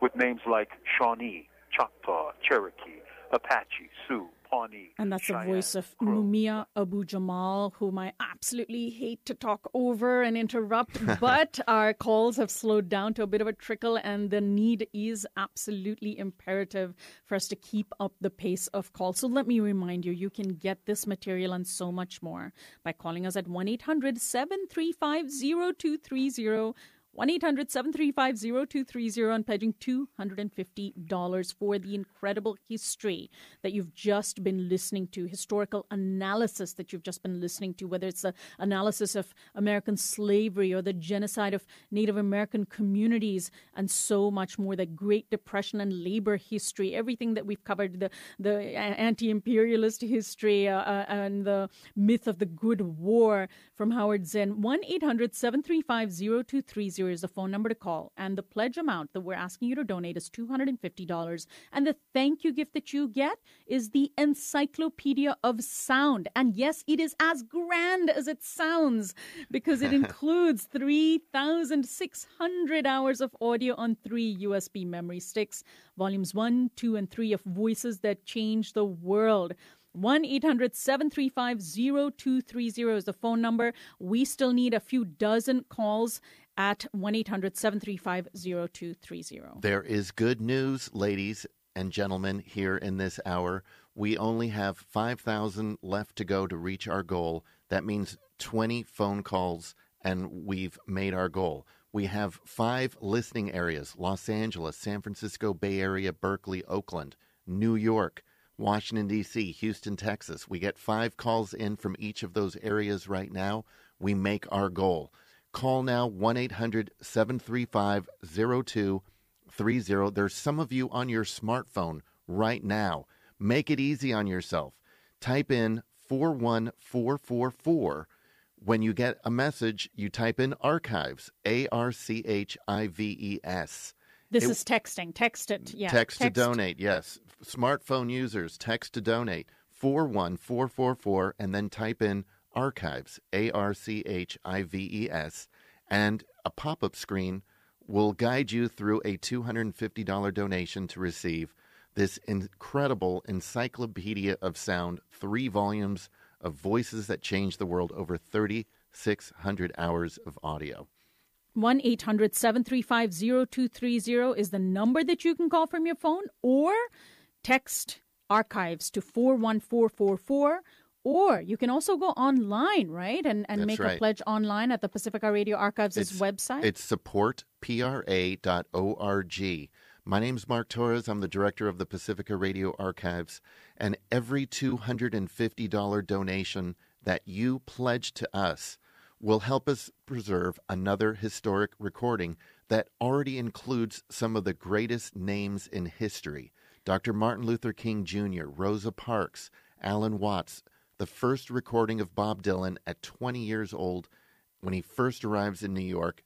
with names like Shawnee, Choctaw, Cherokee, Apache, Sioux, Pawnee. And that's Cheyenne, the voice of Mumia Abu Jamal, whom I absolutely hate to talk over and interrupt, but our calls have slowed down to a bit of a trickle, and the need is absolutely imperative for us to keep up the pace of calls. So let me remind you, you can get this material and so much more by calling us at 1 800 735 0230. 1 800 735 0230 and pledging $250 for the incredible history that you've just been listening to, historical analysis that you've just been listening to, whether it's the analysis of American slavery or the genocide of Native American communities and so much more, the Great Depression and labor history, everything that we've covered, the, the anti imperialist history uh, uh, and the myth of the Good War from Howard Zinn. 1 800 735 0230 2030 is the phone number to call. And the pledge amount that we're asking you to donate is $250. And the thank you gift that you get is the Encyclopedia of Sound. And yes, it is as grand as it sounds because it includes 3,600 hours of audio on three USB memory sticks, volumes one, two, and three of Voices That Change the World. 1 800 735 0230 is the phone number. We still need a few dozen calls at 1 800 735 0230. There is good news, ladies and gentlemen, here in this hour. We only have 5,000 left to go to reach our goal. That means 20 phone calls, and we've made our goal. We have five listening areas Los Angeles, San Francisco, Bay Area, Berkeley, Oakland, New York. Washington, D.C., Houston, Texas. We get five calls in from each of those areas right now. We make our goal. Call now 1 800 735 0230. There's some of you on your smartphone right now. Make it easy on yourself. Type in 41444. When you get a message, you type in archives, A R C H I V E S. This It- is texting. Text it. Yeah. text, to donate, yes. Smartphone users, text to donate 41444 and then type in archives, A R C H I V E S, and a pop up screen will guide you through a $250 donation to receive this incredible encyclopedia of sound, three volumes of voices that change the world, over 3,600 hours of audio. 1 800 735 0230 is the number that you can call from your phone or text archives to 41444. Or you can also go online, right? And, and That's make a pledge online at the Pacifica Radio Archives' website. It's supportpra.org. My name's Mark Torres. I'm the director of the Pacifica Radio Archives. And every $250 donation that you pledge to us will help us preserve another historic recording that already includes some of the greatest names in history Dr. Martin Luther King Jr., Rosa Parks, Alan Watts, the first recording of Bob Dylan at 20 years old when he first arrives in New York,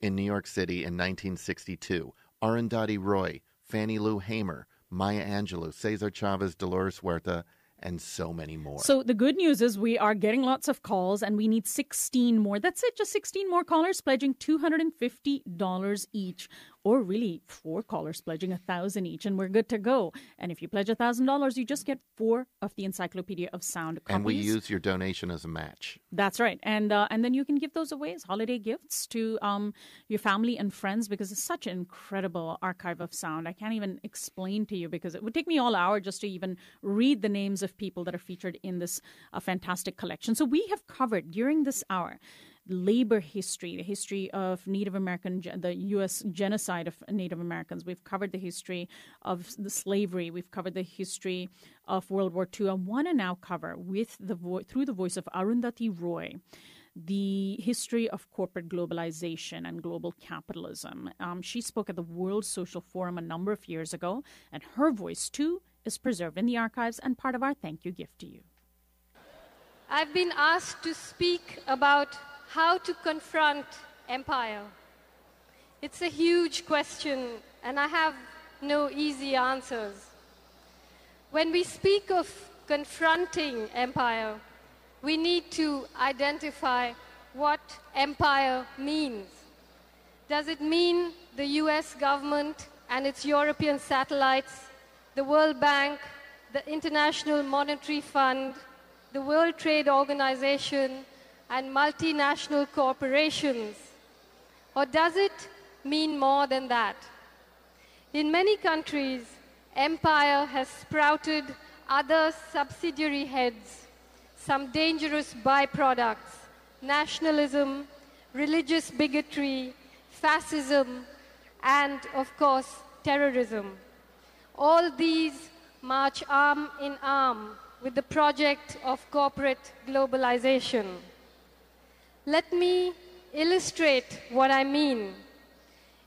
in New York City in 1962. Arundhati Roy, Fannie Lou Hamer, Maya Angelou, Cesar Chavez, Dolores Huerta, and so many more. So the good news is we are getting lots of calls and we need 16 more. That's it, just 16 more callers pledging $250 each. Or really, four callers pledging a thousand each, and we're good to go. And if you pledge a thousand dollars, you just get four of the Encyclopedia of Sound copies. and we use your donation as a match. That's right, and uh, and then you can give those away as holiday gifts to um, your family and friends because it's such an incredible archive of sound. I can't even explain to you because it would take me all hour just to even read the names of people that are featured in this uh, fantastic collection. So we have covered during this hour labor history, the history of Native American, the U.S. genocide of Native Americans. We've covered the history of the slavery. We've covered the history of World War II. I want to now cover with the vo- through the voice of Arundhati Roy the history of corporate globalization and global capitalism. Um, she spoke at the World Social Forum a number of years ago, and her voice too is preserved in the archives and part of our thank you gift to you. I've been asked to speak about how to confront empire. It's a huge question, and I have no easy answers. When we speak of confronting empire, we need to identify what empire means. Does it mean the US government and its European satellites, the World Bank, the International Monetary Fund, the World Trade Organization, and multinational corporations? Or does it mean more than that? In many countries, empire has sprouted other subsidiary heads, some dangerous byproducts, nationalism, religious bigotry, fascism, and of course, terrorism. All these march arm in arm with the project of corporate globalization. Let me illustrate what I mean.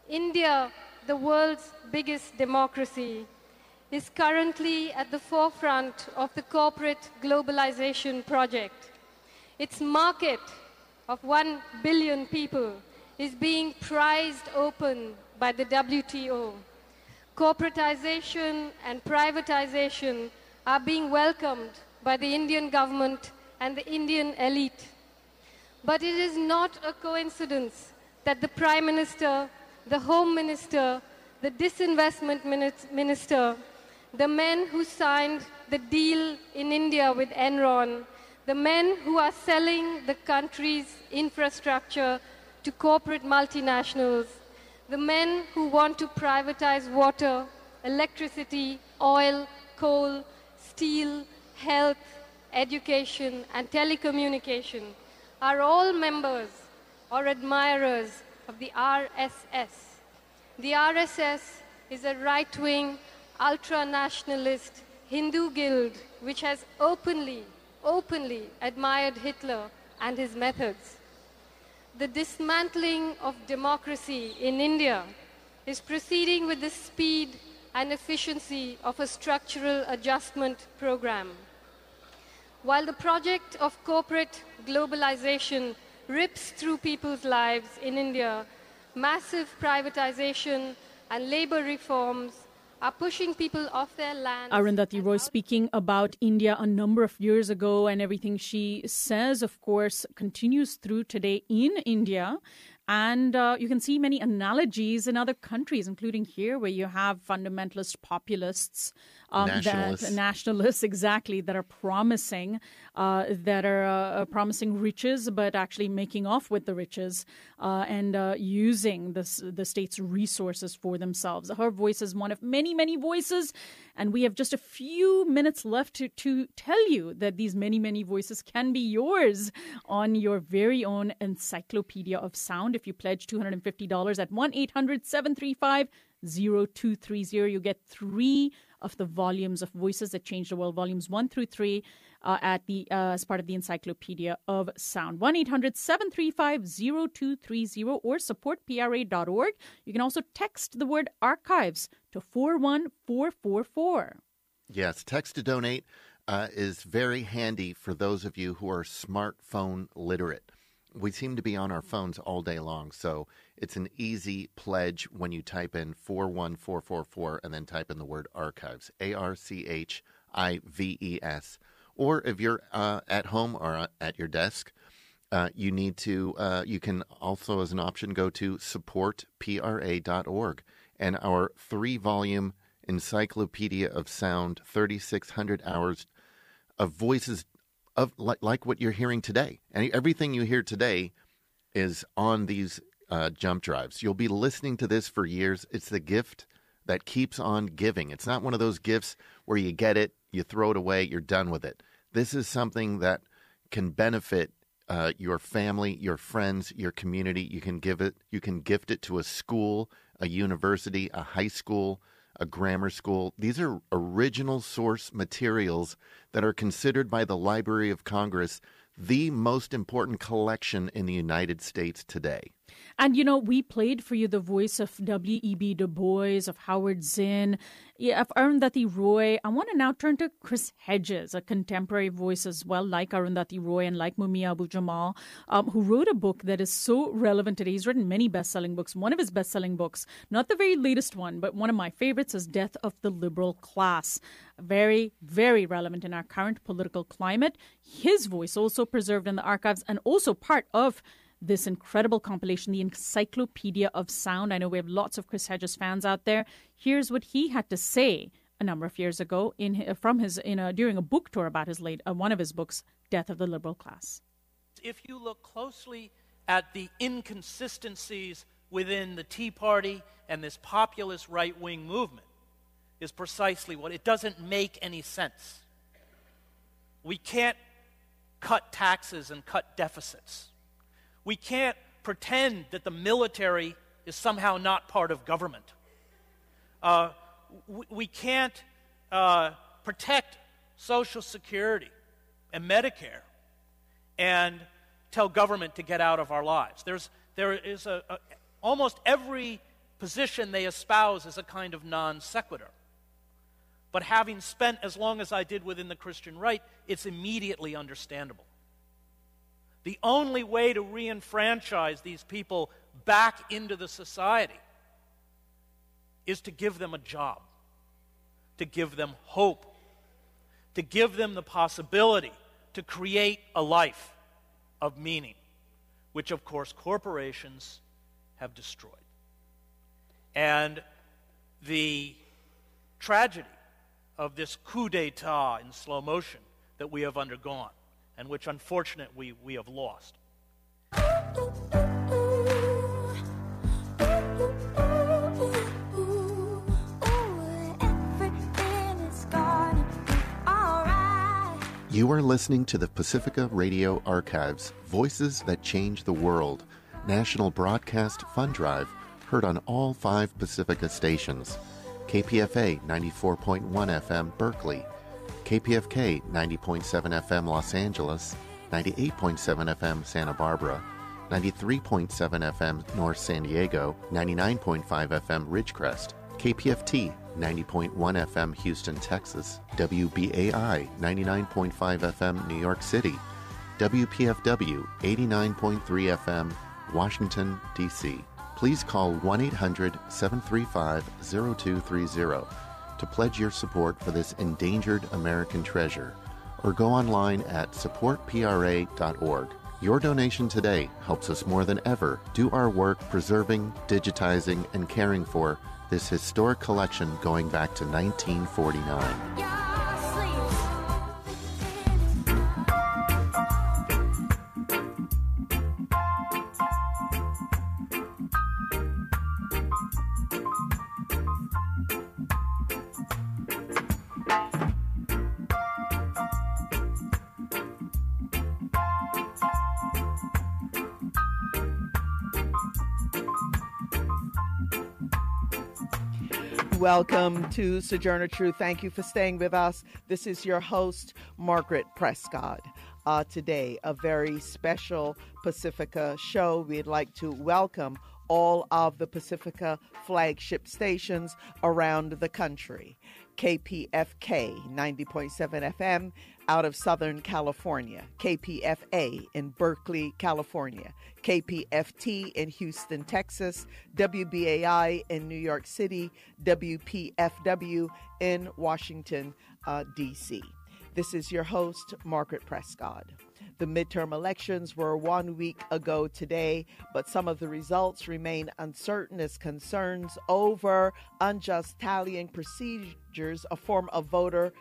India, the world's biggest democracy, is currently at the forefront of the corporate globalization project. Its market of 1 billion people is being prized open by the WTO. Corporatization and privatization are being welcomed by the Indian government and the Indian elite. But it is not a coincidence that the Prime Minister, the Home Minister, the Disinvestment Minister, the men who signed the deal in India with Enron, the men who are selling the country's infrastructure to corporate multinationals, the men who want to privatize water, electricity, oil, coal, steel, health, education, and telecommunication are all members or admirers of the RSS. The RSS is a right wing, ultra nationalist Hindu guild which has openly, openly admired Hitler and his methods. The dismantling of democracy in India is proceeding with the speed and efficiency of a structural adjustment program. While the project of corporate globalization rips through people's lives in India, massive privatization and labor reforms are pushing people off their land. Arundhati Roy speaking about India a number of years ago, and everything she says, of course, continues through today in India. And uh, you can see many analogies in other countries, including here, where you have fundamentalist populists um, Nationalists. that nationalists exactly that are promising uh, that are uh, promising riches, but actually making off with the riches uh, and uh, using this, the state's resources for themselves. Her voice is one of many, many voices, and we have just a few minutes left to, to tell you that these many, many voices can be yours on your very own encyclopedia of sound. If you pledge $250 at 1 800 735 0230, you get three of the volumes of Voices That Change the World, volumes one through three, uh, at the uh, as part of the Encyclopedia of Sound. 1 800 735 0230 or supportpra.org. You can also text the word archives to 41444. Yes, text to donate uh, is very handy for those of you who are smartphone literate. We seem to be on our phones all day long, so it's an easy pledge when you type in 41444 and then type in the word archives, A R C H I V E S. Or if you're uh, at home or at your desk, uh, you need to, uh, you can also, as an option, go to supportpra.org and our three volume Encyclopedia of Sound, 3,600 hours of voices of like, like what you're hearing today. And everything you hear today is on these uh, jump drives. You'll be listening to this for years. It's the gift that keeps on giving. It's not one of those gifts where you get it, you throw it away, you're done with it. This is something that can benefit uh, your family, your friends, your community. You can give it, you can gift it to a school, a university, a high school, a grammar school. These are original source materials that are considered by the Library of Congress the most important collection in the United States today. And you know, we played for you the voice of W.E.B. Du Bois, of Howard Zinn, of Arundhati Roy. I want to now turn to Chris Hedges, a contemporary voice as well, like Arundhati Roy and like Mumia Abu Jamal, um, who wrote a book that is so relevant today. He's written many best-selling books. One of his best-selling books, not the very latest one, but one of my favorites, is Death of the Liberal Class. Very, very relevant in our current political climate. His voice also preserved in the archives and also part of this incredible compilation, the Encyclopedia of Sound. I know we have lots of Chris Hedges fans out there. Here's what he had to say a number of years ago in from his in a, during a book tour about his late uh, one of his books, Death of the Liberal Class. If you look closely at the inconsistencies within the Tea Party and this populist right wing movement, is precisely what it doesn't make any sense. We can't cut taxes and cut deficits. We can't pretend that the military is somehow not part of government. Uh, we, we, can't uh, protect Social Security and Medicare and tell government to get out of our lives. There's, there is a, a almost every position they espouse is a kind of non sequitur. But having spent as long as I did within the Christian right, it's immediately understandable. The only way to reenfranchise these people back into the society is to give them a job, to give them hope, to give them the possibility to create a life of meaning, which, of course, corporations have destroyed. And the tragedy of this coup d'etat in slow motion that we have undergone, and which unfortunately we, we have lost. You are listening to the Pacifica Radio Archives, Voices That Change the World, National Broadcast Fund Drive, heard on all five Pacifica stations. KPFA 94.1 FM Berkeley, KPFK 90.7 FM Los Angeles, 98.7 FM Santa Barbara, 93.7 FM North San Diego, 99.5 FM Ridgecrest, KPFT 90.1 FM Houston, Texas, WBAI 99.5 FM New York City, WPFW 89.3 FM Washington, D.C. Please call 1 800 735 0230 to pledge your support for this endangered American treasure or go online at supportpra.org. Your donation today helps us more than ever do our work preserving, digitizing, and caring for this historic collection going back to 1949. Welcome to Sojourner Truth. Thank you for staying with us. This is your host, Margaret Prescott. Uh, today, a very special Pacifica show. We'd like to welcome all of the Pacifica flagship stations around the country. KPFK 90.7 FM out of Southern California, KPFA in Berkeley, California, KPFT in Houston, Texas, WBAI in New York City, WPFW in Washington, uh, D.C. This is your host, Margaret Prescott. The midterm elections were one week ago today, but some of the results remain uncertain as concerns over unjust tallying procedures, a form of voter